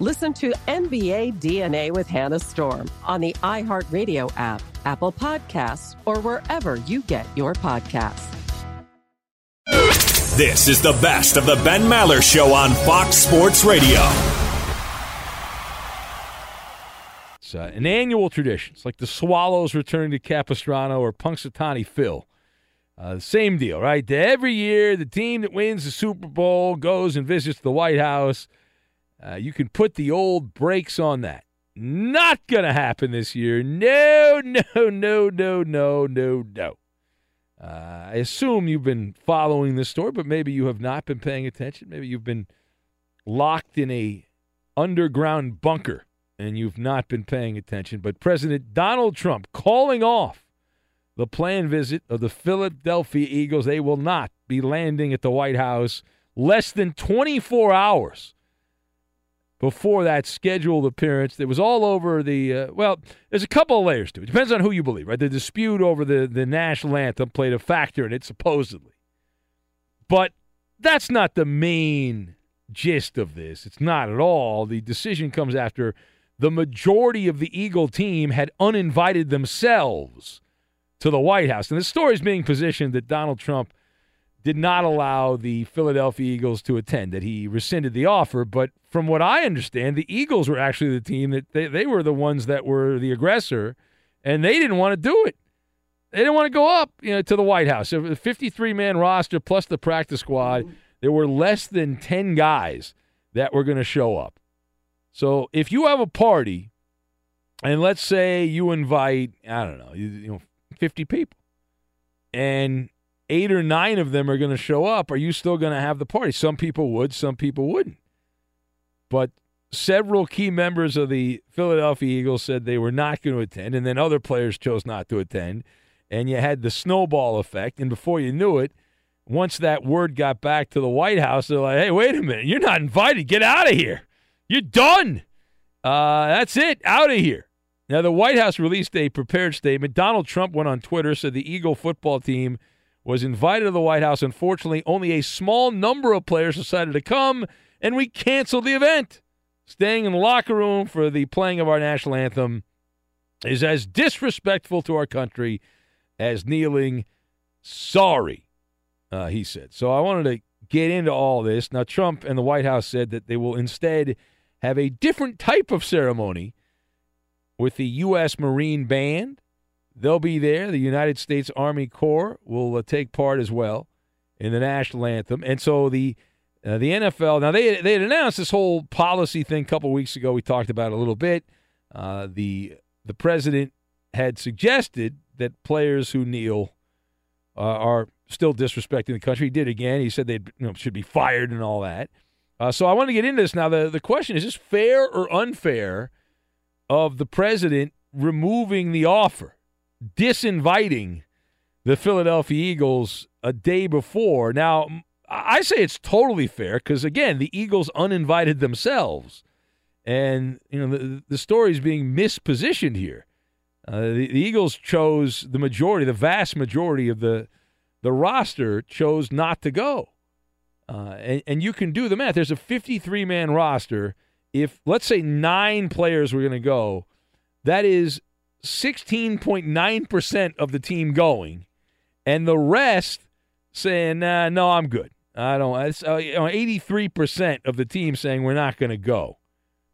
Listen to NBA DNA with Hannah Storm on the iHeartRadio app, Apple Podcasts, or wherever you get your podcasts. This is the best of the Ben Maller Show on Fox Sports Radio. It's uh, an annual tradition. It's like the Swallows returning to Capistrano or Punxsutawney Phil. Uh, same deal, right? Every year, the team that wins the Super Bowl goes and visits the White House. Uh, you can put the old brakes on that. Not going to happen this year. No, no, no, no, no, no, no. Uh, I assume you've been following this story, but maybe you have not been paying attention. Maybe you've been locked in a underground bunker and you've not been paying attention. But President Donald Trump calling off the planned visit of the Philadelphia Eagles. They will not be landing at the White House less than 24 hours before that scheduled appearance. It was all over the, uh, well, there's a couple of layers to it. Depends on who you believe, right? The dispute over the, the national anthem played a factor in it, supposedly. But that's not the main gist of this. It's not at all. The decision comes after the majority of the Eagle team had uninvited themselves to the White House. And the story is being positioned that Donald Trump did not allow the Philadelphia Eagles to attend, that he rescinded the offer. But from what I understand, the Eagles were actually the team that they, they were the ones that were the aggressor, and they didn't want to do it. They didn't want to go up you know, to the White House. The 53 man roster plus the practice squad, there were less than 10 guys that were going to show up. So if you have a party, and let's say you invite, I don't know, you know, 50 people and eight or nine of them are going to show up, are you still going to have the party? Some people would, some people wouldn't. But several key members of the Philadelphia Eagles said they were not going to attend, and then other players chose not to attend. And you had the snowball effect. And before you knew it, once that word got back to the White House, they're like, hey, wait a minute. You're not invited. Get out of here. You're done. Uh, that's it. Out of here. Now, the White House released a prepared statement. Donald Trump went on Twitter, said the Eagle football team was invited to the White House. Unfortunately, only a small number of players decided to come, and we canceled the event. Staying in the locker room for the playing of our national anthem is as disrespectful to our country as kneeling. Sorry, uh, he said. So I wanted to get into all this. Now, Trump and the White House said that they will instead have a different type of ceremony with the U.S. Marine Band. They'll be there. The United States Army Corps will uh, take part as well in the national anthem. And so the uh, the NFL now they they had announced this whole policy thing a couple weeks ago. We talked about a little bit. Uh, the the president had suggested that players who kneel uh, are still disrespecting the country. He did again. He said they you know, should be fired and all that. Uh, so I want to get into this now. The the question is: Is this fair or unfair of the president removing the offer, disinviting the Philadelphia Eagles a day before? Now I say it's totally fair because again, the Eagles uninvited themselves, and you know the the story is being mispositioned here. Uh, the, the Eagles chose the majority, the vast majority of the the roster chose not to go. Uh, and, and you can do the math. There's a 53 man roster. If, let's say, nine players were going to go, that is 16.9% of the team going, and the rest saying, nah, no, I'm good. I don't. It's uh, you know, 83% of the team saying we're not going to go.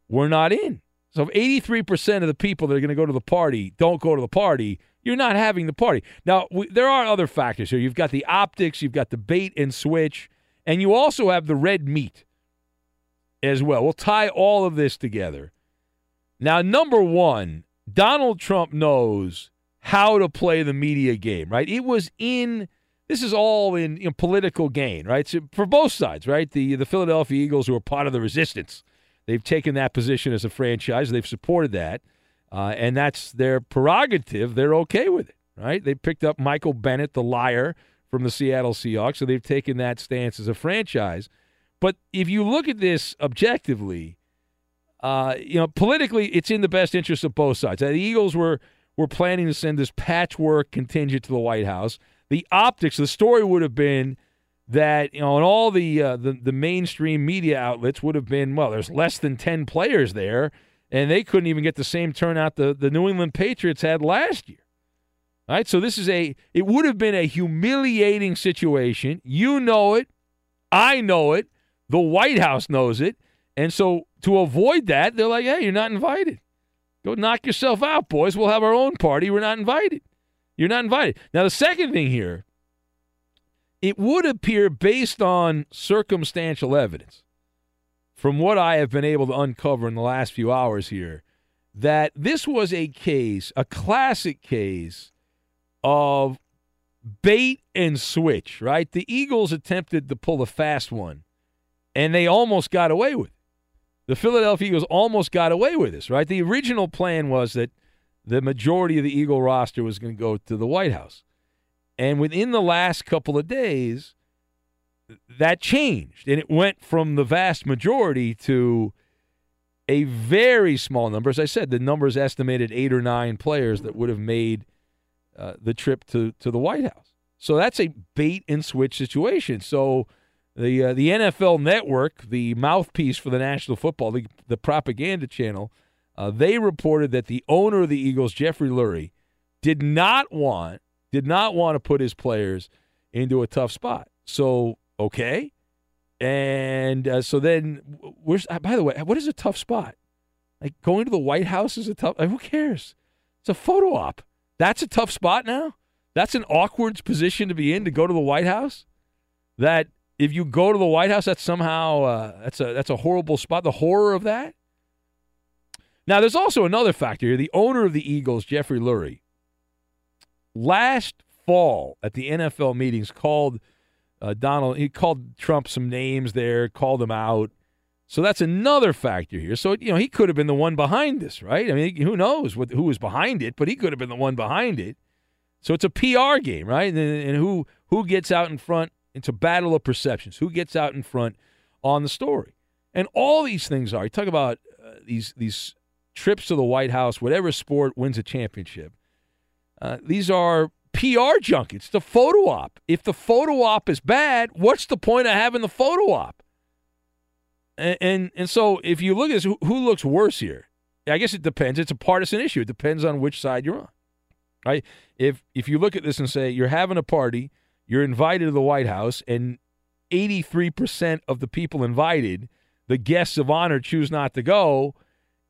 We're not in. So if 83% of the people that are going to go to the party don't go to the party, you're not having the party. Now, we, there are other factors here. You've got the optics, you've got the bait and switch, and you also have the red meat as well. We'll tie all of this together. Now, number one, Donald Trump knows how to play the media game, right? It was in this is all in political gain, right? So for both sides, right? The the Philadelphia Eagles, who are part of the resistance, they've taken that position as a franchise. They've supported that. Uh, and that's their prerogative. They're okay with it, right? They picked up Michael Bennett, the liar from the Seattle Seahawks, so they've taken that stance as a franchise. But if you look at this objectively, uh, you know, politically, it's in the best interest of both sides. Uh, the Eagles were were planning to send this patchwork contingent to the White House. The optics, the story would have been that you know, and all the, uh, the the mainstream media outlets would have been well. There's less than ten players there and they couldn't even get the same turnout the, the New England Patriots had last year. All right, so this is a it would have been a humiliating situation. You know it, I know it, the White House knows it, and so to avoid that, they're like, "Hey, you're not invited. Go knock yourself out, boys. We'll have our own party. We're not invited. You're not invited." Now, the second thing here, it would appear based on circumstantial evidence from what I have been able to uncover in the last few hours here, that this was a case, a classic case of bait and switch, right? The Eagles attempted to pull a fast one, and they almost got away with it. The Philadelphia Eagles almost got away with this, right? The original plan was that the majority of the Eagle roster was going to go to the White House. And within the last couple of days, that changed and it went from the vast majority to a very small number. As I said, the numbers estimated eight or nine players that would have made uh, the trip to, to the White House. So that's a bait and switch situation. So the uh, the NFL Network, the mouthpiece for the National Football League, the propaganda channel, uh, they reported that the owner of the Eagles, Jeffrey Lurie, did not want did not want to put his players into a tough spot. So Okay. And uh, so then, where's, uh, by the way, what is a tough spot? Like going to the White House is a tough, Like, who cares? It's a photo op. That's a tough spot now. That's an awkward position to be in to go to the White House. That if you go to the White House, that's somehow uh, that's a that's a horrible spot. The horror of that. Now, there's also another factor here. The owner of the Eagles, Jeffrey Lurie, last fall at the NFL meetings called uh, Donald, he called Trump some names there, called him out. So that's another factor here. So, you know, he could have been the one behind this, right? I mean, who knows what, who was behind it, but he could have been the one behind it. So it's a PR game, right? And, and who who gets out in front? It's a battle of perceptions. Who gets out in front on the story? And all these things are. You talk about uh, these these trips to the White House, whatever sport wins a championship. Uh, these are PR junkets, the photo op. If the photo op is bad, what's the point of having the photo op? And and, and so if you look at this, who, who looks worse here? I guess it depends. It's a partisan issue. It depends on which side you're on. Right? If if you look at this and say you're having a party, you're invited to the White House, and 83% of the people invited, the guests of honor choose not to go.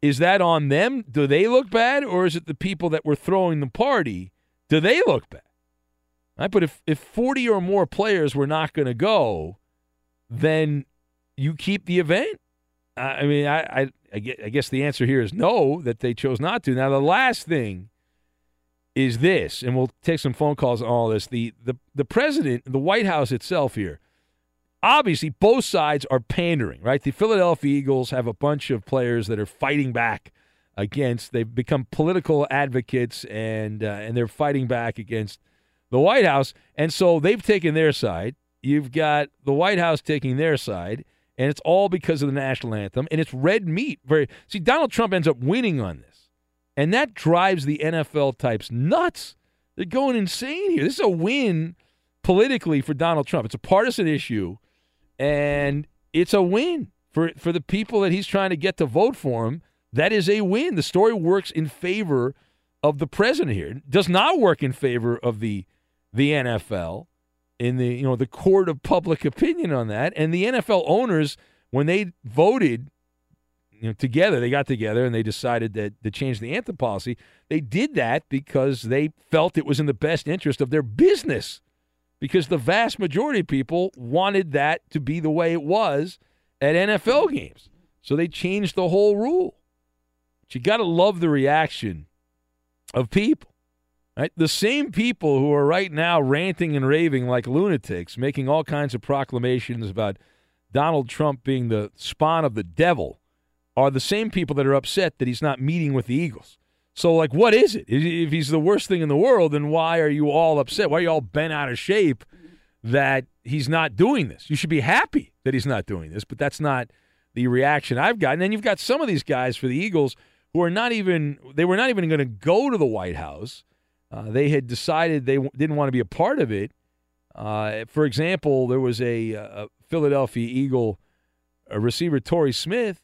Is that on them? Do they look bad? Or is it the people that were throwing the party? Do they look bad? Right? But if, if 40 or more players were not going to go, then you keep the event. I mean, I, I, I guess the answer here is no, that they chose not to. Now, the last thing is this, and we'll take some phone calls on all this. The, the, the president, the White House itself here, obviously both sides are pandering, right? The Philadelphia Eagles have a bunch of players that are fighting back against. They've become political advocates, and uh, and they're fighting back against the White House, and so they've taken their side. You've got the White House taking their side, and it's all because of the national anthem, and it's red meat. Very see, Donald Trump ends up winning on this, and that drives the NFL types nuts. They're going insane here. This is a win politically for Donald Trump. It's a partisan issue, and it's a win for for the people that he's trying to get to vote for him. That is a win. The story works in favor of the president here. It does not work in favor of the the NFL in the you know the court of public opinion on that. And the NFL owners, when they voted you know, together, they got together and they decided that to change the anthem policy. They did that because they felt it was in the best interest of their business. Because the vast majority of people wanted that to be the way it was at NFL games. So they changed the whole rule. But you got to love the reaction of people. Right? The same people who are right now ranting and raving like lunatics, making all kinds of proclamations about Donald Trump being the spawn of the devil, are the same people that are upset that he's not meeting with the Eagles. So, like, what is it? If he's the worst thing in the world, then why are you all upset? Why are you all bent out of shape that he's not doing this? You should be happy that he's not doing this, but that's not the reaction I've gotten. And then you've got some of these guys for the Eagles who are not even, they were not even going to go to the White House uh, they had decided they w- didn't want to be a part of it. Uh, for example, there was a, a Philadelphia Eagle a receiver, Torrey Smith,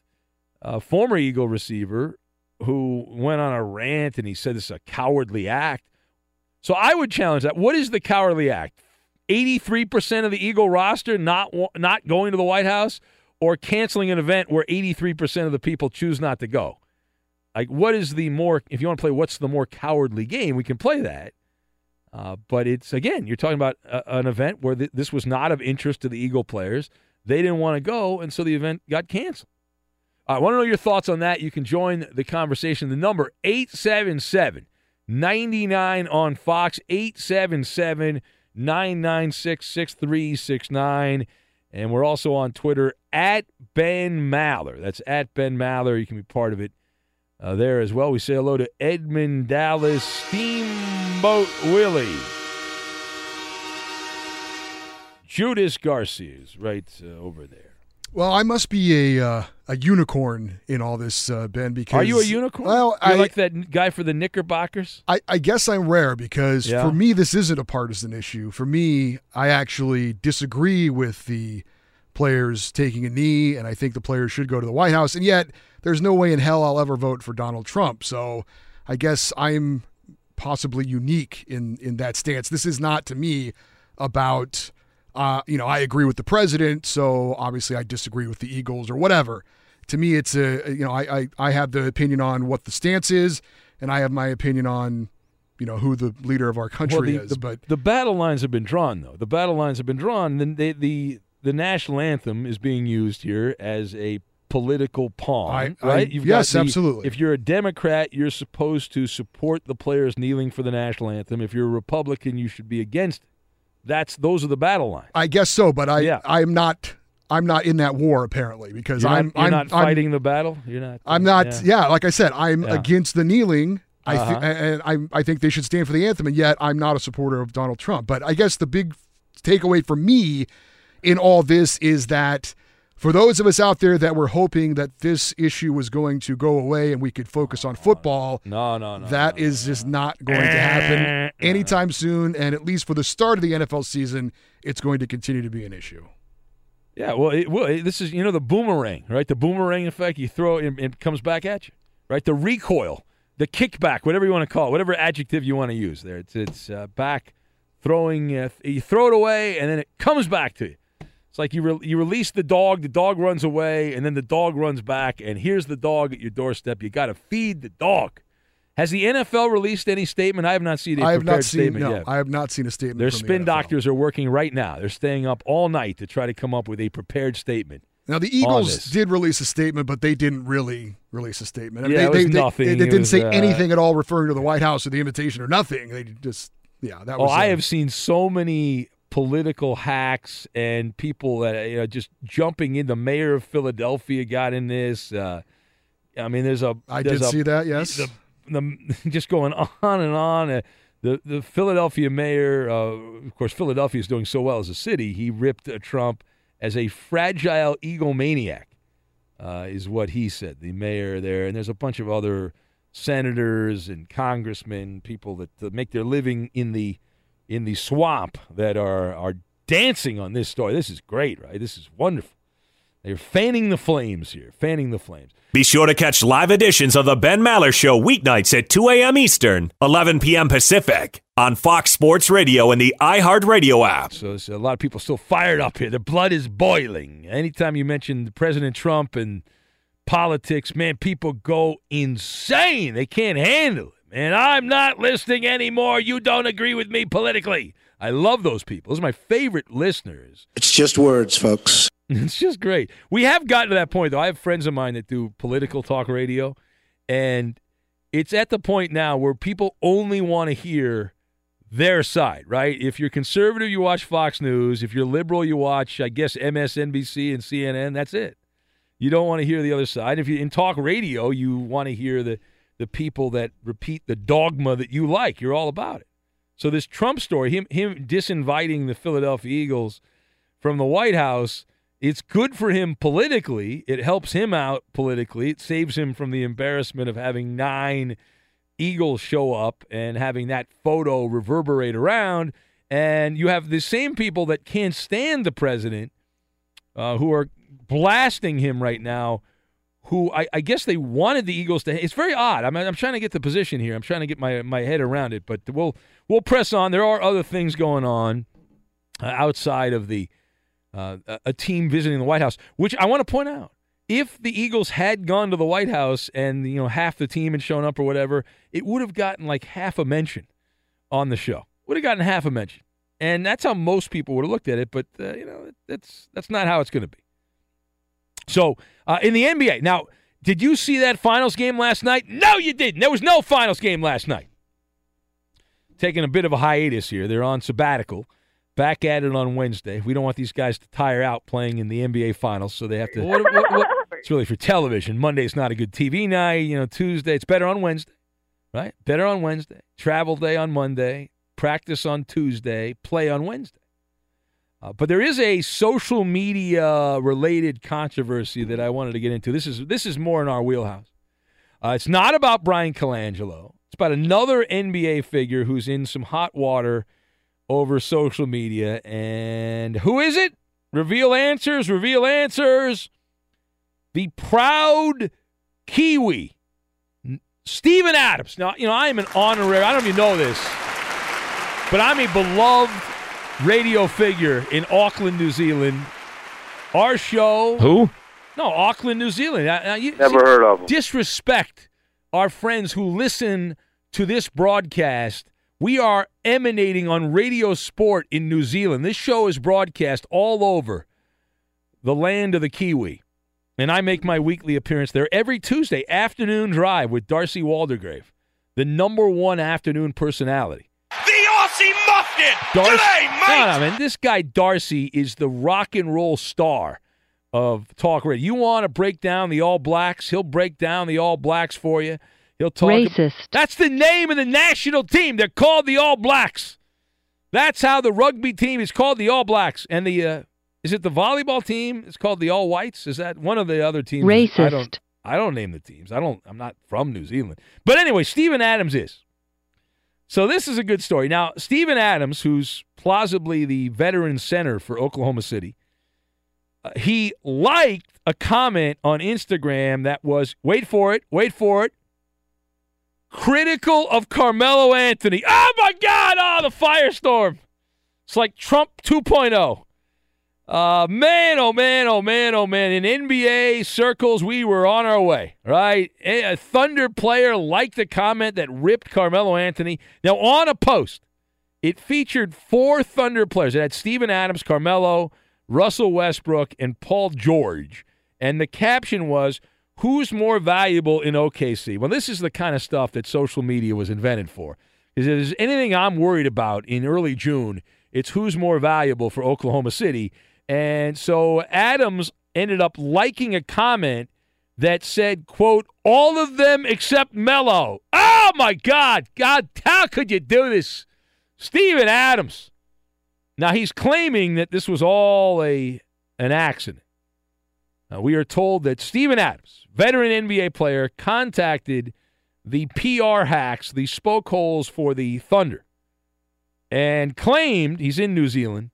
a former Eagle receiver, who went on a rant and he said this is a cowardly act. So I would challenge that. What is the cowardly act? 83% of the Eagle roster not not going to the White House or canceling an event where 83% of the people choose not to go? like what is the more if you want to play what's the more cowardly game we can play that uh, but it's again you're talking about a, an event where th- this was not of interest to the eagle players they didn't want to go and so the event got canceled i want to know your thoughts on that you can join the conversation the number 877 99 on fox 877 996 6369 and we're also on twitter at ben maller that's at ben maller you can be part of it uh, there as well. We say hello to Edmund Dallas Steamboat Willie. Judas Garcia is right uh, over there. Well, I must be a uh, a unicorn in all this, uh, Ben. Because are you a unicorn? Well, You're I like that guy for the Knickerbockers. I, I guess I'm rare because Yeah. for me this isn't a partisan issue. For me, I actually disagree with the players taking a knee, and I think the players should go to the White House. And yet, there's no way in hell I'll ever vote for Donald Trump. So, I guess I'm possibly unique in in that stance. This is not to me about uh, you know, I agree with the president, so obviously I disagree with the Eagles or whatever. To me, it's a you know, I I, I have the opinion on what the stance is, and I have my opinion on you know who the leader of our country Well, the, is. the, but the battle lines have been drawn, though. The battle lines have been drawn. Then they, the the national anthem is being used here as a political pawn, I- I- right? You've yes, got the- absolutely. If you're a Democrat, you're supposed to support the players kneeling for the national anthem. If you're a Republican, you should be against it. That's those are the battle lines. I guess so. But I Yeah. I'm not I'm not in that war apparently because You're I'm you're I'm, not I'm- fighting the battle. You're not. I'm not. Yeah. like I said, I'm Yeah. against the kneeling. I Uh-huh. and I I think they should stand for the anthem, and yet I'm not a supporter of Donald Trump. But I guess the big takeaway for me in all this is that for those of us out there that were hoping that this issue was going to go away and we could focus on football, No, no, no. that no, is just not going to happen anytime soon. And at least for the start of the NFL season, it's going to continue to be an issue. Yeah, well, it, well, it- this is you know the boomerang, right? The boomerang effect. You throw it, it comes back at you, right? The recoil, the kickback, whatever you want to call it, whatever adjective you want to use. There, it's it's uh, back throwing. Uh, you throw it away, and then it comes back to you. It's like you re- you release the dog, the dog runs away, and then the dog runs back, and here's the dog at your doorstep. You got to feed the dog. Has the NFL released any statement? I have not seen a I have prepared not seen statement no, yet. I have not seen a statement. Their the spin NFL. doctors are working right now. They're staying up all night to try to come up with a prepared statement. Now the Eagles did release a statement, but they didn't really release a statement. Yeah, they, it was they, they- nothing. They, It didn't was, say uh, anything at all referring to the White House or the invitation or nothing. They just yeah, that Oh, was. I uh, have seen so many political hacks and people that you know just jumping in. The mayor of Philadelphia got in this. Uh, I mean, there's a I there's did a- see that. Yes. the, the just going on and on. Uh, the the Philadelphia mayor, uh, of course, Philadelphia is doing so well as a city. He ripped uh, Trump as a fragile egomaniac, uh, is what he said. The mayor there, and there's a bunch of other senators and congressmen, people that, that make their living in the in the swamp that are are dancing on this story. This is great, right? This is wonderful. They're fanning the flames here, fanning the flames. Be sure to catch live editions of The Ben Maller Show weeknights at 2 a.m. Eastern, 11 p.m. Pacific on Fox Sports Radio and the iHeartRadio app. So there's a lot of people still fired up here. The blood is boiling. Anytime you mention President Trump and politics, man, people go insane. They can't handle it. Man, I'm not listening anymore. You don't agree with me politically. I love those people. Those are my favorite listeners. It's just words, folks. It's just great. We have gotten to that point, though. I have friends of mine that do political talk radio, and it's at the point now where people only want to hear their side, right? If you're conservative, you watch Fox News. If you're liberal, you watch, I guess, MSNBC and CNN. That's it. You don't want to hear the other side. If you in talk radio, you want to hear the the people that repeat the dogma that you like. You're all about it. So this Trump story, him him disinviting the Philadelphia Eagles from the White House, it's good for him politically. It helps him out politically. It saves him from the embarrassment of having nine Eagles show up and having that photo reverberate around. And you have the same people that can't stand the president uh, who are blasting him right now. Who I, I guess they wanted the Eagles to. It's very odd. I'm, I'm trying to get the position here. I'm trying to get my my head around it. But we'll we'll press on. There are other things going on uh, outside of the uh, a- team visiting the White House, which I want to point out. If the Eagles had gone to the White House and you know half the team had shown up or whatever, it would have gotten like half a mention on the show. Would have gotten half a mention, and that's how most people would have looked at it. But uh, you know, that's that's not how it's going to be. So uh, in the NBA, now, did you see that finals game last night? No, you didn't. There was no finals game last night. Taking a bit of a hiatus here. They're on sabbatical. Back at it on Wednesday. We don't want these guys to tire out playing in the NBA finals, so they have to. What- what- what- it's really for television. Monday's not a good TV night. You know, Tuesday it's better on Wednesday, right? Better on Wednesday. Travel day on Monday. Practice on Tuesday. Play on Wednesday. Uh, but there is a social media related controversy that I wanted to get into. This is this is more in our wheelhouse. Uh, it's not about Bryan Colangelo. It's about another NBA figure who's in some hot water over social media. And who is it? Reveal answers. Reveal answers. The proud Kiwi, Steven Adams. Now, you know, I am an honorary, I don't even know this, but I'm a beloved radio figure in Auckland, New Zealand. Our show. Who? No, Auckland, New Zealand. Now, now you, Never heard of 'em. Disrespect our friends who listen to this broadcast. We are emanating on Radio Sport in New Zealand. This show is broadcast all over the land of the Kiwi. And I make my weekly appearance there every Tuesday afternoon drive with D'Arcy Waldegrave, the number one afternoon personality. The Aussie muffed it D'Arcy, today, mate. No, no, man. This guy D'Arcy is the rock and roll star of talk radio. You want to break down the All Blacks? He'll break down the All Blacks for you. He'll talk. Racist. That's the name of the national team. They're called the All Blacks. That's how the rugby team is called the All Blacks. And the uh, Is it the volleyball team? It's called the All Whites. Is that one of the other teams? Racist. I don't. I don't name the teams. I don't. I'm not from New Zealand. But anyway, Steven Adams is. So this is a good story. Now, Steven Adams, who's plausibly the veteran center for Oklahoma City, uh, he liked a comment on Instagram that was wait for it, wait for it, critical of Carmelo Anthony. Oh my God! Oh, the firestorm. It's like Trump 2.0. Uh, man, oh man, oh man, oh man. In NBA circles, we were on our way, right? A Thunder player liked the comment that ripped Carmelo Anthony. Now, on a post, it featured four Thunder players. It had Steven Adams, Carmelo, Russell Westbrook, and Paul George. And the caption was, Who's more valuable in OKC? Well, this is the kind of stuff that social media was invented for. Is if there's anything I'm worried about in early June, it's who's more valuable for Oklahoma City. And so Adams ended up liking a comment that said, quote, all of them except Melo. Oh my God. God, how could you do this? Steven Adams. Now he's claiming that this was all a an accident. Now, we are told that Steven Adams, veteran NBA player, contacted the PR hacks, the spoke holes for the Thunder, and claimed he's in New Zealand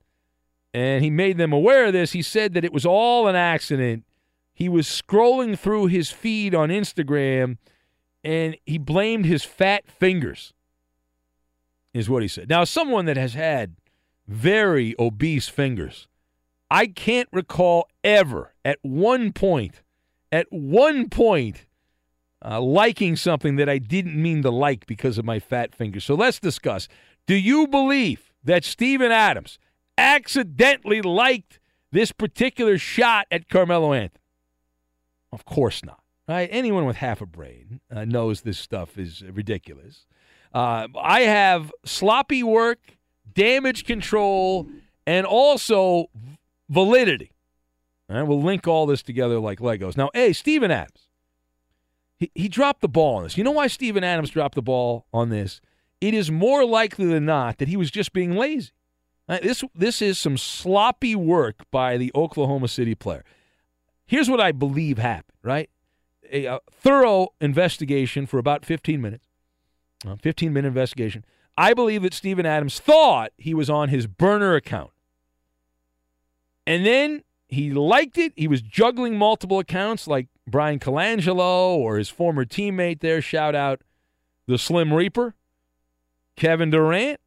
and he made them aware of this. He said that it was all an accident. He was scrolling through his feed on Instagram and he blamed his fat fingers, is what he said. Now, someone that has had very obese fingers, I can't recall ever at one point, at one point, uh, liking something that I didn't mean to like because of my fat fingers. So let's discuss. Do you believe that Steven Adams accidentally liked this particular shot at Carmelo Anthony? Of course not. Right? Anyone with half a brain uh, knows this stuff is ridiculous. Uh, I have sloppy work, damage control, and also validity. All right, we'll link all this together like Legos. Now, hey, Steven Adams. He, he dropped the ball on this. You know why Steven Adams dropped the ball on this? It is more likely than not that he was just being lazy. Right, this this is some sloppy work by the Oklahoma City player. Here's what I believe happened. Right, a, a thorough investigation for about 15 minutes. Uh, 15 minute investigation. I believe that Steven Adams thought he was on his burner account. And then he liked it. He was juggling multiple accounts like Bryan Colangelo or his former teammate there. Shout out the Slim Reaper, Kevin Durant.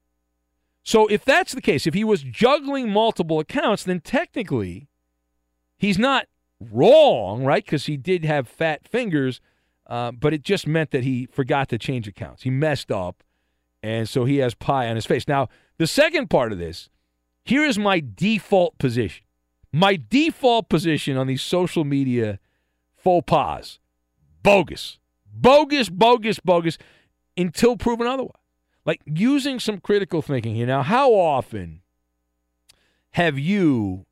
So if that's the case, if he was juggling multiple accounts, then technically he's not wrong, right? Because he did have fat fingers, uh, but it just meant that he forgot to change accounts. He messed up, and so he has pie on his face. Now, the second part of this, here is my default position. My default position on these social media faux pas bogus, bogus, bogus, bogus, until proven otherwise. Like using some critical thinking here. Now, how often have you,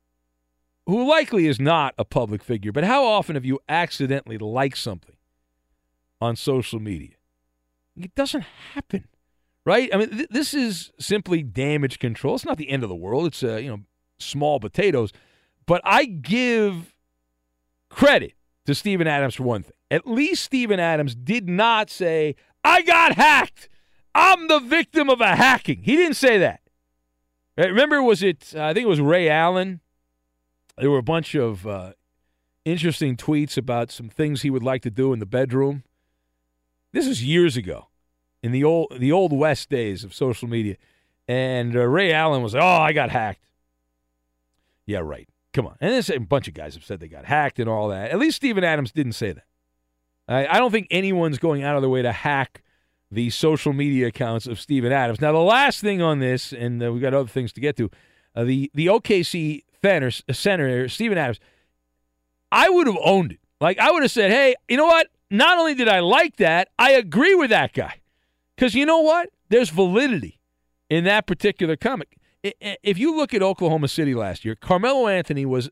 who likely is not a public figure, but how often have you accidentally liked something on social media? It doesn't happen, right? I mean, th- this is simply damage control. It's not the end of the world. It's uh, you know small potatoes, but I give credit to Steven Adams for one thing. At least Steven Adams did not say, "I got hacked." I'm the victim of a hacking. He didn't say that. Remember, was it, uh, I think it was Ray Allen? There were a bunch of uh, interesting tweets about some things he would like to do in the bedroom. This was years ago in the old, the old West days of social media. And uh, Ray Allen was oh, I got hacked. Yeah, right. Come on. And a bunch of guys have said they got hacked and all that. At least Steven Adams didn't say that. I, I don't think anyone's going out of their way to hack the social media accounts of Steven Adams. Now, the last thing on this, and uh, we've got other things to get to, uh, the the OKC center, center Steven Adams, I would have owned it. Like I would have said, "Hey, you know what? Not only did I like that, I agree with that guy." Because you know what? There's validity in that particular comic. If you look at Oklahoma City last year, Carmelo Anthony was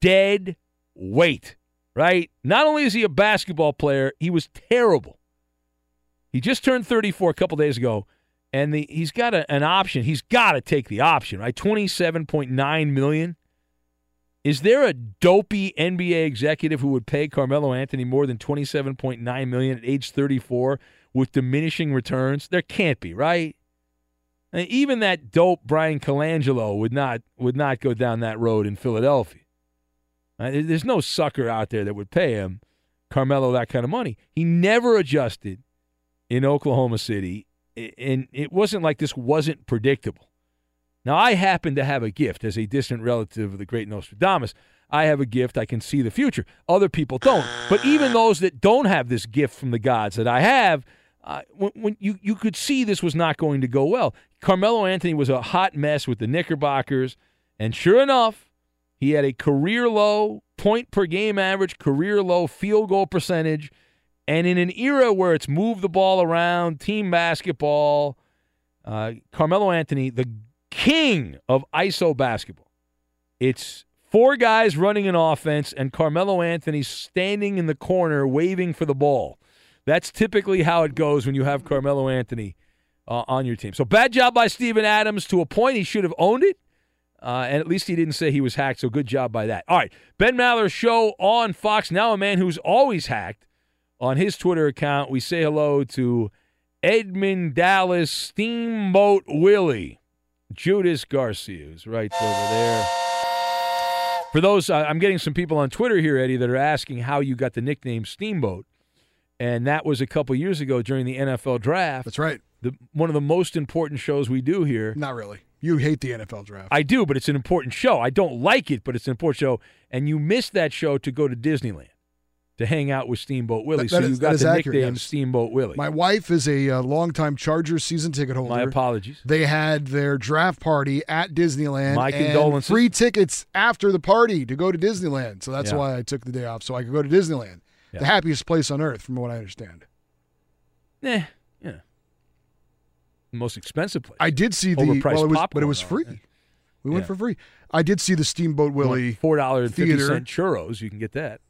dead weight, right? Not only is he a basketball player, he was terrible. He just turned 34 a couple days ago, and the, he's got a, an option. He's got to take the option, right? 27.9 million. Is there a dopey NBA executive who would pay Carmelo Anthony more than twenty seven point nine million at age thirty four with diminishing returns? There can't be, right? And even that dope Bryan Colangelo would not would not go down that road in Philadelphia. Uh, There's no sucker out there that would pay him Carmelo that kind of money. He never adjusted in Oklahoma City, and it wasn't like this wasn't predictable. Now, I happen to have a gift as a distant relative of the great Nostradamus. I have a gift. I can see the future. Other people don't. But even those that don't have this gift from the gods that I have, uh, when, when you, you could see this was not going to go well. Carmelo Anthony was a hot mess with the Knickerbockers. And sure enough, he had a career low point per game average, career low field goal percentage. And in an era where it's move the ball around, team basketball, uh, Carmelo Anthony, the king of ISO basketball. It's four guys running an offense and Carmelo Anthony standing in the corner waving for the ball. That's typically how it goes when you have Carmelo Anthony uh, on your team. So bad job by Steven Adams. To a point, he should have owned it. Uh, and at least he didn't say he was hacked, so good job by that. All right, Ben Maller show on Fox. Now a man who's always hacked on his Twitter account. We say hello to Edmund Dallas Steamboat Willie. Judas Garcia, who's right over there. For those, I'm getting some people on Twitter here, Eddie, that are asking how you got the nickname Steamboat, and that was a couple years ago during the NFL draft. That's right. The, one of the most important shows we do here. Not really. You hate the NFL draft. I do, but it's an important show. I don't like it, but it's an important show. And you missed that show to go to Disneyland to hang out with Steamboat Willie. That- so that you is- got the accurate, nickname yes. Steamboat Willie. My wife is a uh, longtime Chargers season ticket holder. My apologies. They had their draft party at Disneyland. My and condolences. Free tickets after the party to go to Disneyland. So that's Yeah. why I took the day off so I could go to Disneyland. Yeah. The happiest place on earth, from what I understand. Eh, yeah. The most expensive place. I did see the Overpriced well, it was, but it was free. We went Yeah. for free. I did see the Steamboat Willie Four dollar fifty theater. cent churros. You can get that.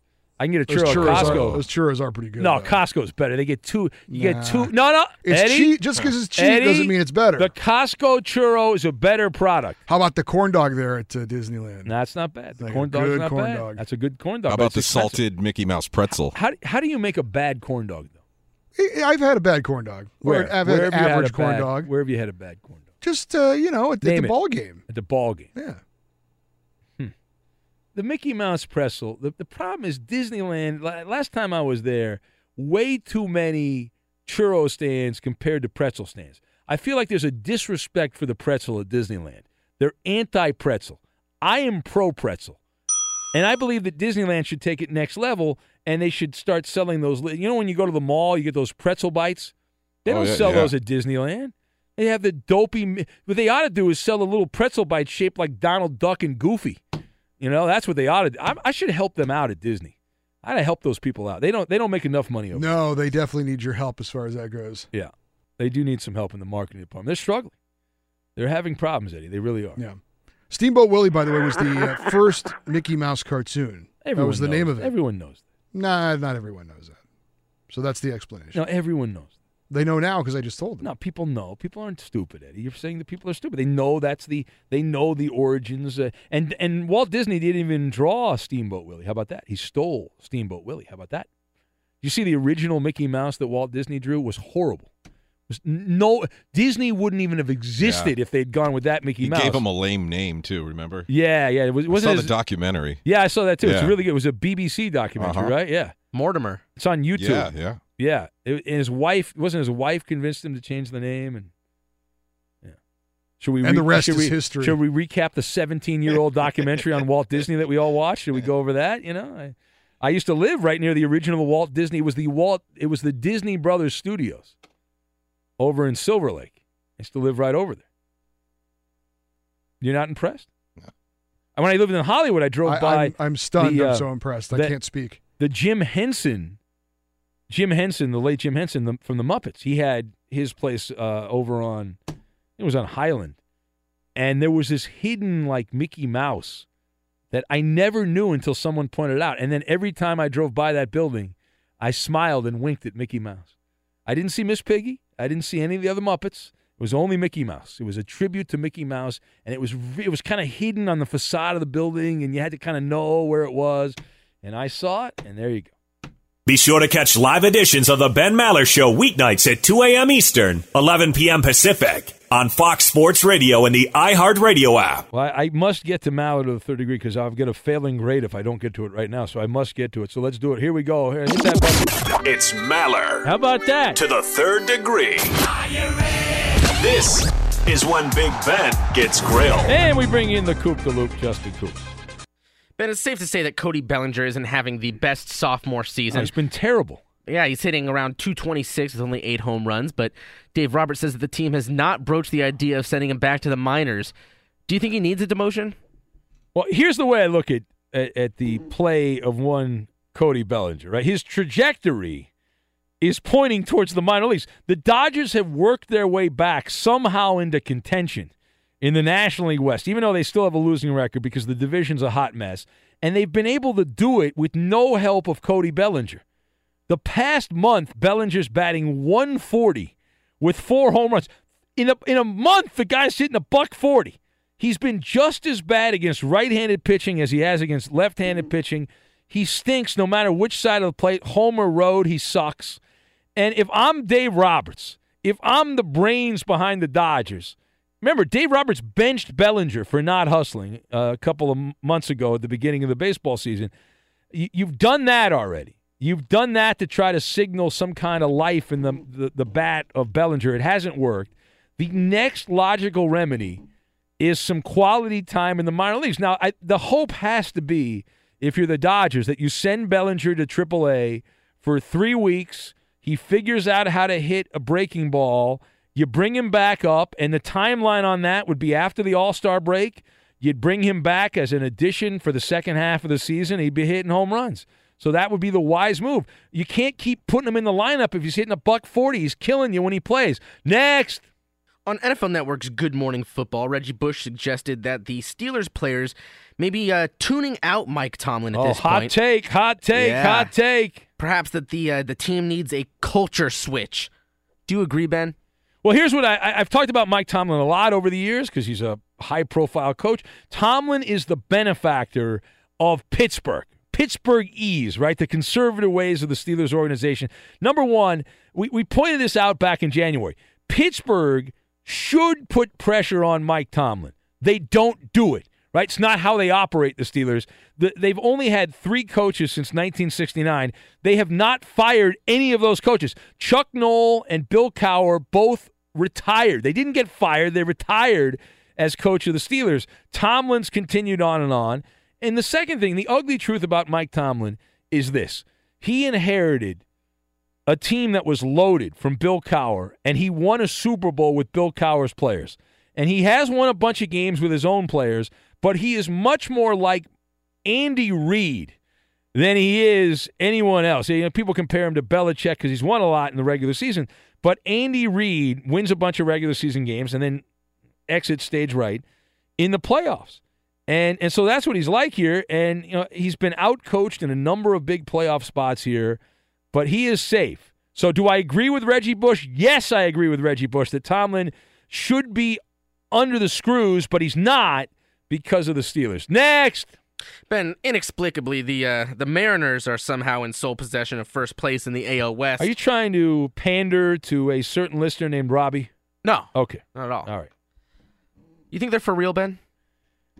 I can get a Those churro at churros, Costco. are, those churros are pretty good. no, though. Costco's better. They get two. You Nah. get two. No, no. It's Eddie, cheap. Just because it's cheap Eddie, doesn't mean it's better. The Costco churro is a better product. How about the corn dog there at uh, Disneyland? That's not bad. The Like corn dog's good not corn bad. dog. That's a good corn dog. How about the expensive. salted Mickey Mouse pretzel? How, how do you make a bad corn dog though? I- I've had a bad corn dog. Where? Or I've Where had have you had average a corn bad- dog. Where have you had a bad corn dog? Just uh, you know, at, at the it. ball game. At the ball game. Yeah. The Mickey Mouse pretzel. The, the problem is Disneyland. Last time I was there, way too many churro stands compared to pretzel stands. I feel like there's a disrespect for the pretzel at Disneyland. They're anti pretzel. I am pro pretzel. And I believe that Disneyland should take it next level and they should start selling those. You know, when you go to the mall, you get those pretzel bites? They Oh, don't yeah, sell yeah. those at Disneyland. They have the dopey. What they ought to do is sell a little pretzel bite shaped like Donald Duck and Goofy. You know, that's what they ought to do. I, I should help them out at Disney. I ought to help those people out. They don't. They don't make enough money over. No, they definitely need your help as far as that goes. Yeah, they do need some help in the marketing department. They're struggling. They're having problems, Eddie. They really are. Yeah. Steamboat Willie, by the way, was the uh, first Mickey Mouse cartoon. Everyone that was the knows name of it. Everyone knows. That. Nah, not everyone knows that. So that's the explanation. No, everyone knows. They know now because I just told them. No, people know. People aren't stupid, Eddie. You're saying that people are stupid. They know that's the. They know the origins. Uh, and and Walt Disney didn't even draw Steamboat Willie. How about that? He stole Steamboat Willie. How about that? You see, the original Mickey Mouse that Walt Disney drew was horrible. Was no Disney wouldn't even have existed if they'd gone with that Mickey Mouse. He Mouse. gave him a lame name too. Remember? yeah, yeah. It was, it I wasn't saw his- the documentary. Yeah, I saw that too. It's really good. It was a BBC documentary, Uh-huh. right? Yeah, Mortimer. it's on YouTube. Yeah, yeah. Yeah, It- and his wife wasn't his wife convinced him to change the name, and yeah. Should we? And the rest is we, history. Should we recap the 17-year-old documentary on Walt Disney that we all watched? Should we go over that? You know, I, I used to live right near the original Walt Disney. It was the Walt. It was the Disney Brothers Studios over in Silver Lake. I used to live right over there. You're not impressed? And when I lived in Hollywood, I drove I, by. I'm, I'm stunned. the, uh, I'm so impressed. I that- can't speak. the Jim Henson, Jim Henson, the late Jim Henson the, from the Muppets. He had his place uh, over on, it was on Highland, and there was this hidden like Mickey Mouse that I never knew until someone pointed out. And then every time I drove by that building, I smiled and winked at Mickey Mouse. I didn't see Miss Piggy. I didn't see any of the other Muppets. It was only Mickey Mouse. It was a tribute to Mickey Mouse, and it was it was kind of hidden on the facade of the building, and you had to kind of know where it was. And I saw it, and there you go. Be sure to catch live editions of the Ben Maller Show weeknights at 2 a.m. Eastern, 11 p.m. Pacific on Fox Sports Radio and the iHeartRadio app. Well, I, I must get to Maller to the third degree because I've got a failing grade if I don't get to it right now. So I must get to it. So let's do it. Here we go. Here, hit that button. It's Maller How about that? to the third degree. This is when Big Ben gets grilled. And we bring in the Coop the Loop, Justin Coop. Ben, it's safe to say that Cody Bellinger isn't having the best sophomore season. it's been terrible. Yeah, he's hitting around 226 with only eight home runs, but Dave Roberts says that the team has not broached the idea of sending him back to the minors. Do you think he needs a demotion? Well, here's the way I look at, at at the play of one Cody Bellinger. Right, his trajectory is pointing towards the minor leagues. The Dodgers have worked their way back somehow into contention in the National League West, even though they still have a losing record because the division's a hot mess, and they've been able to do it with no help of Cody Bellinger. The past month, Bellinger's batting 140 with four home runs. In a in a month, the guy's hitting a buck 40. He's been just as bad against right-handed pitching as he has against left-handed pitching. He stinks no matter which side of the plate. Homer Road, he sucks. And if I'm Dave Roberts, if I'm the brains behind the Dodgers, remember Dave Roberts benched Bellinger for not hustling uh, a couple of months ago at the beginning of the baseball season. You, you've done that already. You've done that to try to signal some kind of life in the, the, the bat of Bellinger. It hasn't worked. The next logical remedy is some quality time in the minor leagues. Now, I, the hope has to be, if you're the Dodgers, that you send Bellinger to AAA for three weeks. He figures out how to hit a breaking ball. You bring him back up, and the timeline on that would be after the All Star break. You'd bring him back as an addition for the second half of the season. He'd be hitting home runs. So that would be the wise move. You can't keep putting him in the lineup if he's hitting a buck 40. He's killing you when he plays. Next. On NFL Network's Good Morning Football, Reggie Bush suggested that the Steelers players may be uh, tuning out Mike Tomlin at Oh, this hot point. Hot take, hot take, Yeah. hot take. Perhaps that the uh, the team needs a culture switch. Do you agree, Ben? Well, here's what I, I've talked about Mike Tomlin a lot over the years because he's a high profile coach. Tomlin is the benefactor of Pittsburgh. Pittsburgh ease, right? The conservative ways of the Steelers organization. Number one, we, we pointed this out back in January. Pittsburgh should put pressure on Mike Tomlin. They don't do it, right? It's not how they operate, the Steelers. The, they've only had three coaches since 1969. They have not fired any of those coaches. Chuck Noll and Bill Cowher both retired. They didn't get fired, they retired as coach of the Steelers. Tomlin's continued on and on. And the second thing, the ugly truth about Mike Tomlin is this he inherited a team that was loaded from Bill Cowher, and he won a Super Bowl with Bill Cowher's players. And he has won a bunch of games with his own players, but he is much more like Andy Reid than he is anyone else. You know, people compare him to Belichick because he's won a lot in the regular season, but Andy Reid wins a bunch of regular season games and then exits stage right in the playoffs. And and so that's what he's like here. And you know, he's been outcoached in a number of big playoff spots here, but he is safe. So do I agree with Reggie Bush? Yes, I agree with Reggie Bush that Tomlin should be under the screws, but he's not because of the Steelers. Next. Ben, inexplicably, the uh, the Mariners are somehow in sole possession of first place in the AL West. Are you trying to pander to a certain listener named Robbie? No, Okay. not at all. All right. You think they're for real, Ben?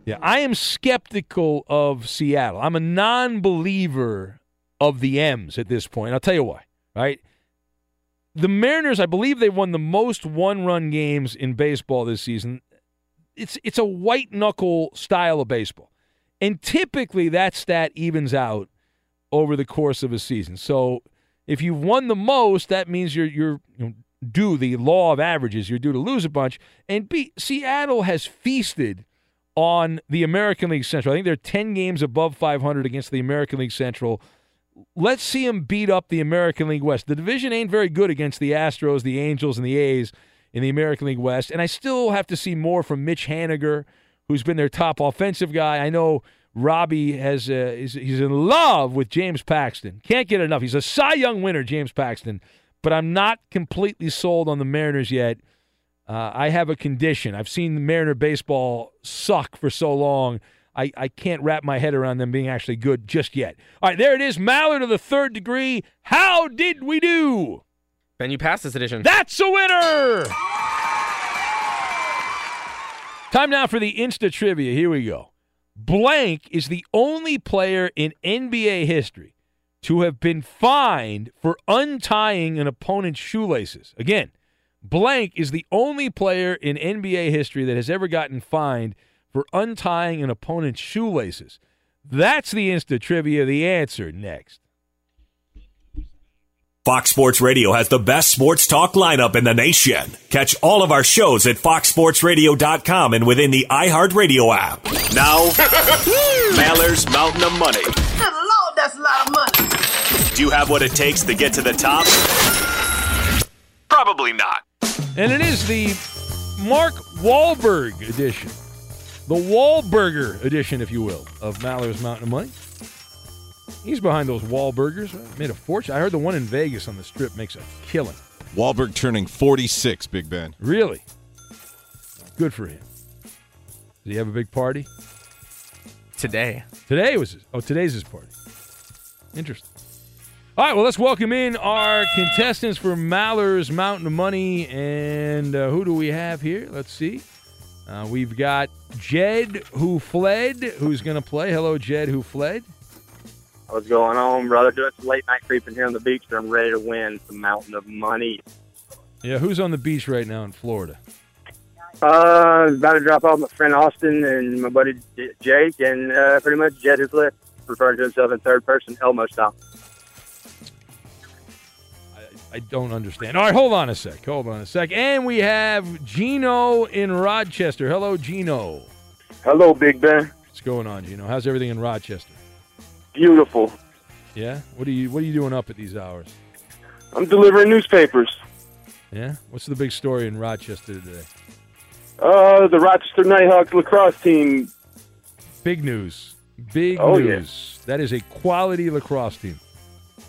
Yeah, I am skeptical of Seattle. I'm a non-believer of the M's at this point. I'll tell you why. Right? The Mariners, I believe they won the most one-run games in baseball this season. It's it's a white knuckle style of baseball. And typically that stat evens out over the course of a season. So if you've won the most, that means you're you're you know, due the law of averages. You're due to lose a bunch. And B, Seattle has feasted on the American League Central. I think they're 10 games above 500 against the American League Central. Let's see them beat up the American League West. The division ain't very good against the Astros, the Angels, and the A's in the American League West. And I still have to see more from Mitch Haniger, who's been their top offensive guy. I know Robbie has uh, is, he's in love with James Paxton. Can't get enough. He's a Cy Young winner, James Paxton. But I'm not completely sold on the Mariners yet. Uh, I have a condition. I've seen the Mariner baseball suck for so long. I, I can't wrap my head around them being actually good just yet. All right, there it is. Maller of the third degree. How did we do? Ben, you passed this edition. That's a winner. Time now for the Insta trivia. Here we go. Blank is the only player in NBA history to have been fined for untying an opponent's shoelaces. Again, blank is the only player in NBA history that has ever gotten fined for untying an opponent's shoelaces. That's the Insta trivia. The answer next. Fox Sports Radio has the best sports talk lineup in the nation. Catch all of our shows at foxsportsradio.com and within the iHeartRadio app. Now, Maller's Mountain of Money. Good Lord, that's a lot of money. Do you have what it takes to get to the top? Probably not. And it is the Mark Wahlberg edition. The Wahlburger edition, if you will, of Maller's Mountain of Money. He's behind those Wahlburgers. Made a fortune. I heard the one in Vegas on the strip makes a killing. Wahlberg turning 46, Big Ben. Really? Good for him. Did he have a big party? Today. Today was his, oh today's his party. Interesting. All right, well let's welcome in our contestants for Maller's Mountain of Money, and uh, who do we have here? Let's see. Uh, we've got Jed who fled, who's going to play. Hello, Jed who fled. What's going on, brother? Doing some late night creeping here on the beach, and I'm ready to win some mountain of money. Yeah, who's on the beach right now in Florida? Uh, about to drop off my friend Austin and my buddy Jake, and uh, pretty much Jed who fled, referring to himself in third person, Elmo style. I don't understand. All right, hold on a sec. Hold on a sec. And we have Gino in Rochester. Hello, Gino. Hello, Big Ben. What's going on, Gino? How's everything in Rochester? Beautiful. Yeah. What are you What are you doing up at these hours? I'm delivering newspapers. Yeah. What's the big story in Rochester today? Uh, the Rochester Nighthawks lacrosse team. Big news. Big Oh, yeah. news. That is a quality lacrosse team.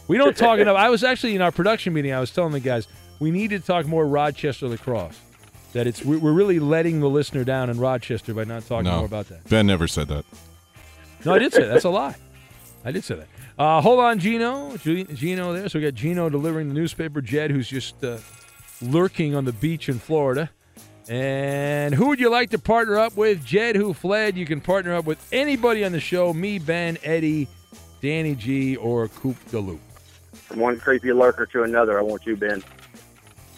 We don't talk enough. I was actually in our production meeting. I was telling the guys we need to talk more Rochester lacrosse. That it's we- we're really letting the listener down in Rochester by not talking No. more about that. Ben never said that. No, I did say that. that's a lie. I did say that. Uh, hold on, Gino. Gino there. So we got Gino delivering the newspaper. Jed, who's just uh, lurking on the beach in Florida. And who would you like to partner up with? Jed, who fled. You can partner up with anybody on the show. Me, Ben, Eddie, Danny G, or Coop DeLoop. From one creepy lurker to another, I want you, Ben.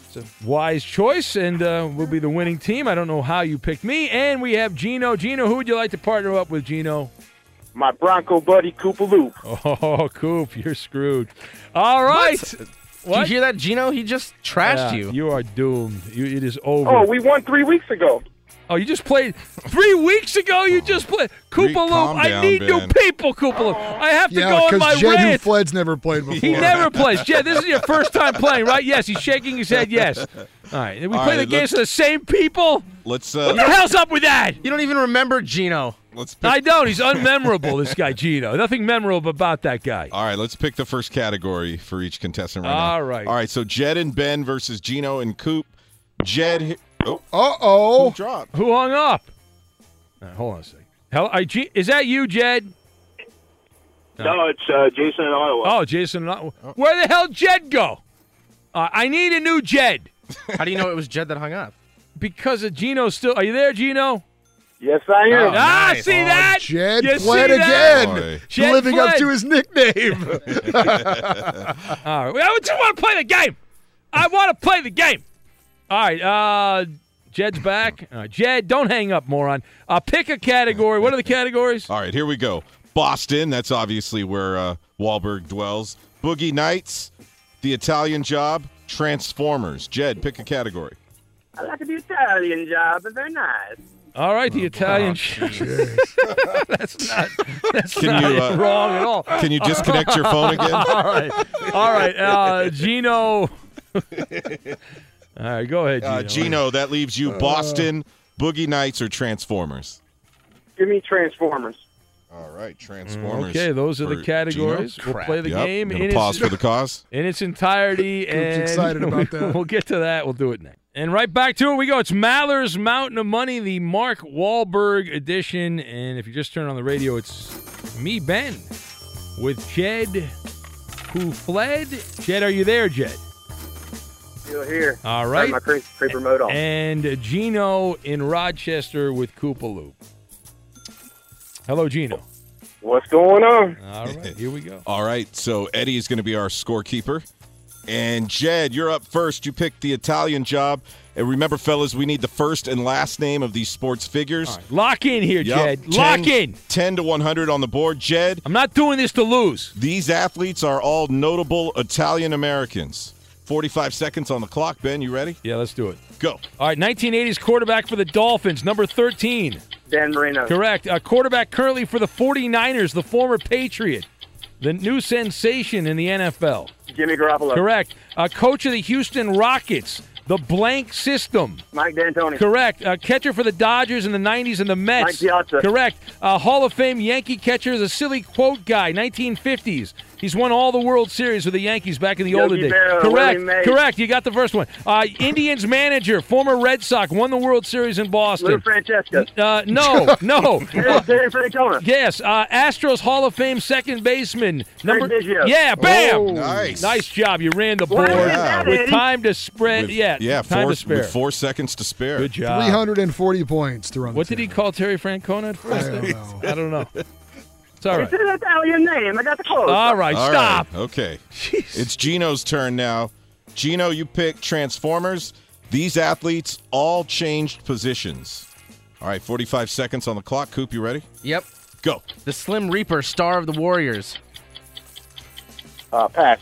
It's a wise choice, and uh, we'll be the winning team. I don't know how you picked me. And we have Gino. Gino, who would you like to partner up with, Gino? My Bronco buddy, Koopaloop. Oh, Coop, you're screwed. All right. Did you hear that, Gino? He just trashed Yeah, you. You are doomed. You, it is over. Oh, we won three weeks ago. Oh, you just played three weeks ago. You just played Koopa Loop. I down, need new people, Koopa Loop. I have to Yeah, go on because my Jed who rant. fled's never played before. He never plays. Jed, this is your first time playing, right? Yes, he's shaking his head. Yes. All right. Did we All play right, the games let's- with the same people? Let's What uh, the hell's up with that? You don't even remember Gino. Let's pick, I don't. He's unmemorable. This guy Gino. Nothing memorable about that guy. all right. Let's pick the first category for each contestant right now. All right. All right. So Jed and Ben versus Gino and Coop. Jed. Oh, Uh oh. Coop dropped. Who hung up? All right, hold on a second. Hell, I, G, is that you, Jed? No, it's uh, Jason in Ottawa. Oh, Jason. Where the hell Jed go? Uh, I need a new Jed How do you know it was Jed that hung up? because of Gino. Still, are you there, Gino? Yes, I am. Oh, ah, nice. see Oh, that? Jed You fled see that? again. Boy. Jed living up to his nickname. All right. Well, I just want to play the game. I want to play the game. All right. Uh, Jed's back. All right, Jed, don't hang up, moron. Uh, pick a category. What are the categories? All right. Here we go. Boston. That's obviously where uh, Wahlberg dwells. Boogie Nights. The Italian Job. Transformers. Jed, pick a category. I like the Italian job, but they're nice. All right, Oh, the Italian. that's not. That's Can not you, uh, wrong at all. Can you disconnect your phone again? All right. All right. Uh, Gino. all right, go ahead, Gino. Uh, Gino, that leaves you Boston, Boogie Nights, or Transformers. Give me Transformers. All right, Transformers. Okay, those are the categories. Gino. We'll play the Yep. game Gonna in pause its, for the cause. in its entirety, and excited about that. we'll get to that. We'll do it next. And right back to it we go. It's Maller's Mountain of Money, the Mark Wahlberg edition. And if you just turn on the radio, it's me, Ben, with Jed, who fled. Jed, are you there, Jed? Still here. All right. Turn my creep, creeper mode on. And Gino in Rochester with Koopa Loop. Hello, Gino. What's going on? All right, here we go. All right, so Eddie is going to be our scorekeeper. And Jed, you're up first. You picked the Italian job. And remember, fellas, we need the first and last name of these sports figures. Lock in here, Yep. Jed. 10 Lock in. 10 to 100 on the board. Jed. I'm not doing this to lose. These athletes are all notable Italian Americans. 45 seconds on the clock. Ben, you ready? Yeah, let's do it. Go. All right, 1980s quarterback for the Dolphins, number 13. Dan Marino. Correct. A quarterback currently for the 49ers, the former Patriot, the new sensation in the NFL. Jimmy Garoppolo. Correct. A coach of the Houston Rockets, the blank system. Mike D'Antoni. Correct. A catcher for the Dodgers in the 90s and the Mets. Mike Piazza. Correct. A Hall of Fame Yankee catcher, the silly quote guy, 1950s. He's won all the World Series with the Yankees back in the Yogi older days. Correct. Willie Correct. You got the first one. Uh, Indians manager, former Red Sox, won the World Series in Boston. Lou Francesco. Uh, no, no. Terry Terry Francona. Yes, uh, Astros Hall of Fame second baseman. Number Biggio. Yeah, bam. Oh, nice. Nice job. You ran the board Well, yeah. with time to spread. With- yeah, yeah, time four, to spare. with four seconds to spare. Good job. 340 points to run. What did he call Terry Francona at first? I don't know. I don't know. It's all right. It's an Italian name. I got the clothes. All right, All stop. right, Okay. It's Gino's turn now. Gino, you pick Transformers. These athletes all changed positions. All right, 45 seconds on the clock. Coop, you ready? Yep. Go. The Slim Reaper, star of the Warriors. Uh, pass.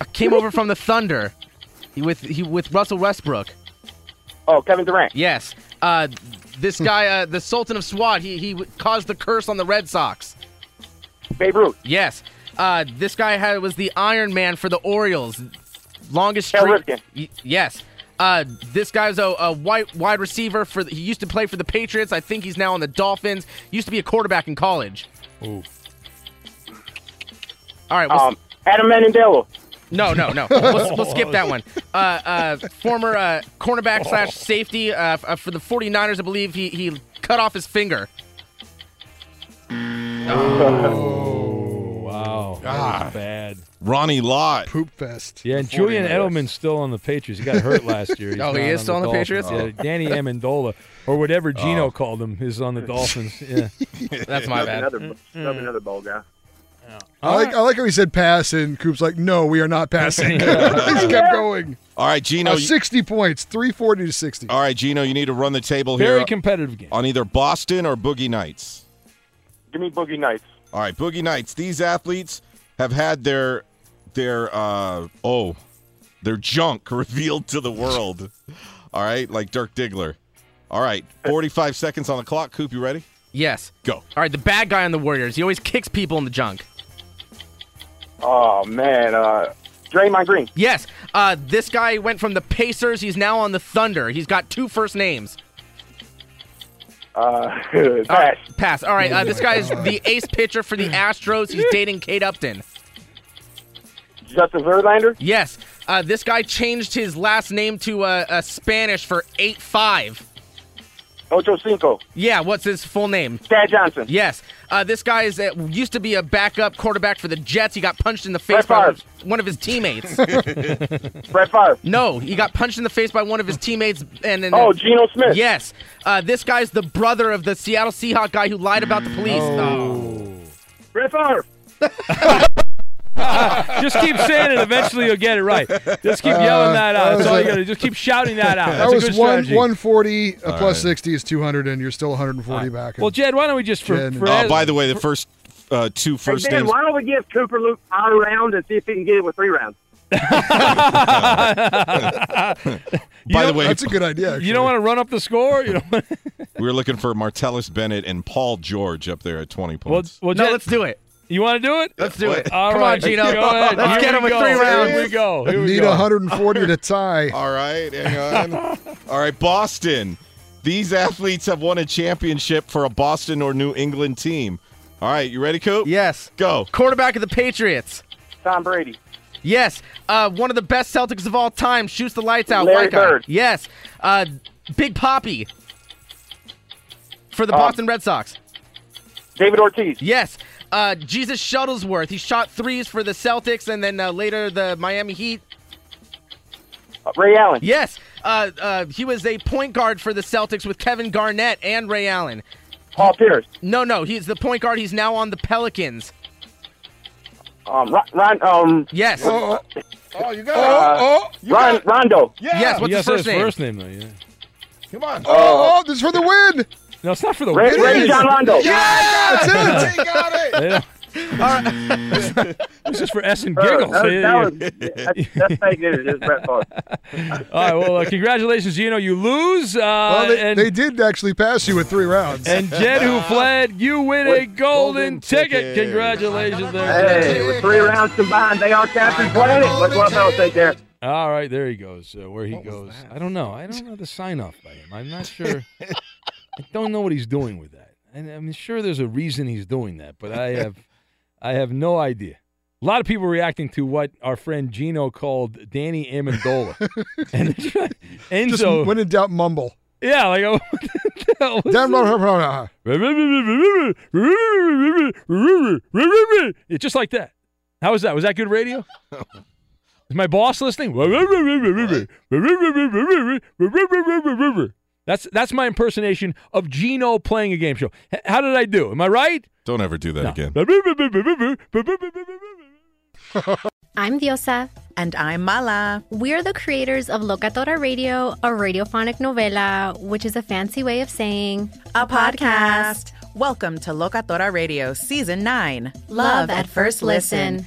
Uh, Came over from the Thunder. He with he with Russell Westbrook. Oh, Kevin Durant. Yes. Uh, this guy, uh, the Sultan of SWAT, he he caused the curse on the Red Sox. Babe Ruth. Yes. Uh, this guy had was the Iron Man for the Orioles. Longest Cal streak. Ripken. Y- yes. Uh, this guy's a, a white wide receiver for. The, he used to play for the Patriots. I think he's now on the Dolphins. Used to be a quarterback in college. Ooh. All right. We'll, Um, Adam Menendelo. no, no, no. We'll, we'll skip that one. Uh, uh, former uh, cornerback slash safety uh, uh, for the 49ers, I believe he, he cut off his finger. Oh, wow. That Ah. was bad. Ronnie Lott. Poop fest. Yeah, and Julian 49ers. Edelman's still on the Patriots. He got hurt last year. He's Oh, he not is still on the Dolphins. Patriots? Yeah, Danny Amendola, or whatever Gino Oh. called him, is on the Dolphins. Yeah. That's my bad. Another, another, another bowl guy. I like, I like how he said pass, and Coop's like, no, we are not passing. he kept going. All right, Gino. Uh, you- 60 points, 340 to 60. all right, Gino, you need to run the table here Very competitive game. on either Boston or Boogie Nights. Give me Boogie Nights. All right, Boogie Nights. These athletes have had their their uh oh their junk revealed to the world. All right, like Dirk Diggler. All right, 45 seconds on the clock. Coop, you ready? Yes. Go. All right, the bad guy on the Warriors. He always kicks people in the junk. Oh man, uh, Draymond Green. Yes. Uh, this guy went from the Pacers. He's now on the Thunder. He's got two first names. Uh, pass. right, pass. All right. Uh, this guy is the ace pitcher for the Astros. He's dating Kate Upton. Justin Verlander. Yes. Uh, this guy changed his last name to uh, uh, Spanish for eight five. Ocho Cinco. Yeah. What's his full name? Chad Johnson. Yes. Uh, this guy is uh, used to be a backup quarterback for the Jets. He got punched in the face Brett by Favre. one of his teammates. Brett Favre. no, he got punched in the face by one of his teammates. And then Oh, Geno Smith. Yes. Uh, this guy's the brother of the Seattle Seahawk guy who lied about the police. Oh. Brett Favre. Just keep saying it. Eventually, you'll get it right. Just keep yelling that out. That's all you got to do. Just keep shouting that out. That That's a was good one, strategy. 140 uh, All plus right. 60 is 200, and you're still 140 back. Well, Jed, why don't we just for, Jed. for Oh, by the way, the first uh, two Hey, Ben, names. why don't we give Cooper Luke our round and see if he can get it with three rounds? By the way, that's a good idea. you don't want to run up the score. You know. we were looking for Martellus Bennett and Paul George up there at 20 well, points. well, No, Jed, let's do it. You want to do it? Let's do it. All Come right, on, Gino. Go ahead. Let's Here get him with three rounds. Here we go. Here we Need go. 140 to tie. All right, hang on. All right, Boston. These athletes have won a championship for a Boston or New England team. All right, you ready, Coop? Yes. Go. Quarterback of the Patriots. Tom Brady. Yes. Uh, one of the best Celtics of all time shoots the lights out. Larry White. Bird. Yes. Uh, Big Poppy for the Uh, Boston Red Sox. David Ortiz. Yes. Uh, Jesus Shuttlesworth. He shot threes for the Celtics and then uh, later the Miami Heat. Uh, Ray Allen. Yes. Uh, uh, he was a point guard for the Celtics with Kevin Garnett and Ray Allen. Paul Pierce. No, no, he's the point guard. He's now on the Pelicans. Um, Ron, Ron um, Yes. Oh, Oh, you got uh, oh, you Ron, got Rondo. Yeah. Yes, what's you his first name? first name, though, yeah. Come on. oh, oh, this is for the win. No, it's not for the Ray, win. Rajon Rondo. Yeah, That's it. He got it. They don't- This is for S and Uh, giggles. that, Yeah, that was, that's, that's fake news. It's Brett Favre. All right, well, uh, congratulations, Gino. You lose. Uh, Well, they, and, they did actually pass you with three rounds. and Jed, who fled, you win a golden, golden ticket. ticket. Congratulations there. Hey, with three rounds combined, they are Captain Planet. What's what else take there? All right, there he goes. Uh, where he goes, I don't know. I don't know the sign off by him. I'm not sure. I don't know what he's doing with that. And I'm sure there's a reason he's doing that, but I have, I have no idea. A lot of people reacting to what our friend Gino called Danny Amendola, and they're Just Enzo, when in doubt, mumble. yeah, like oh, what the hell was Damn, that? Uh-huh. It's just like that. How was that? Was that good radio? Is my boss listening? That's that's my impersonation of Gino playing a game show. H- How did I do? Am I right? Don't ever do that No. again. I'm Diosa. And I'm Mala. We're the creators of Locatora Radio, a radiophonic novela, which is a fancy way of saying A podcast. Welcome to Locatora Radio Season 9 Love at First Listen.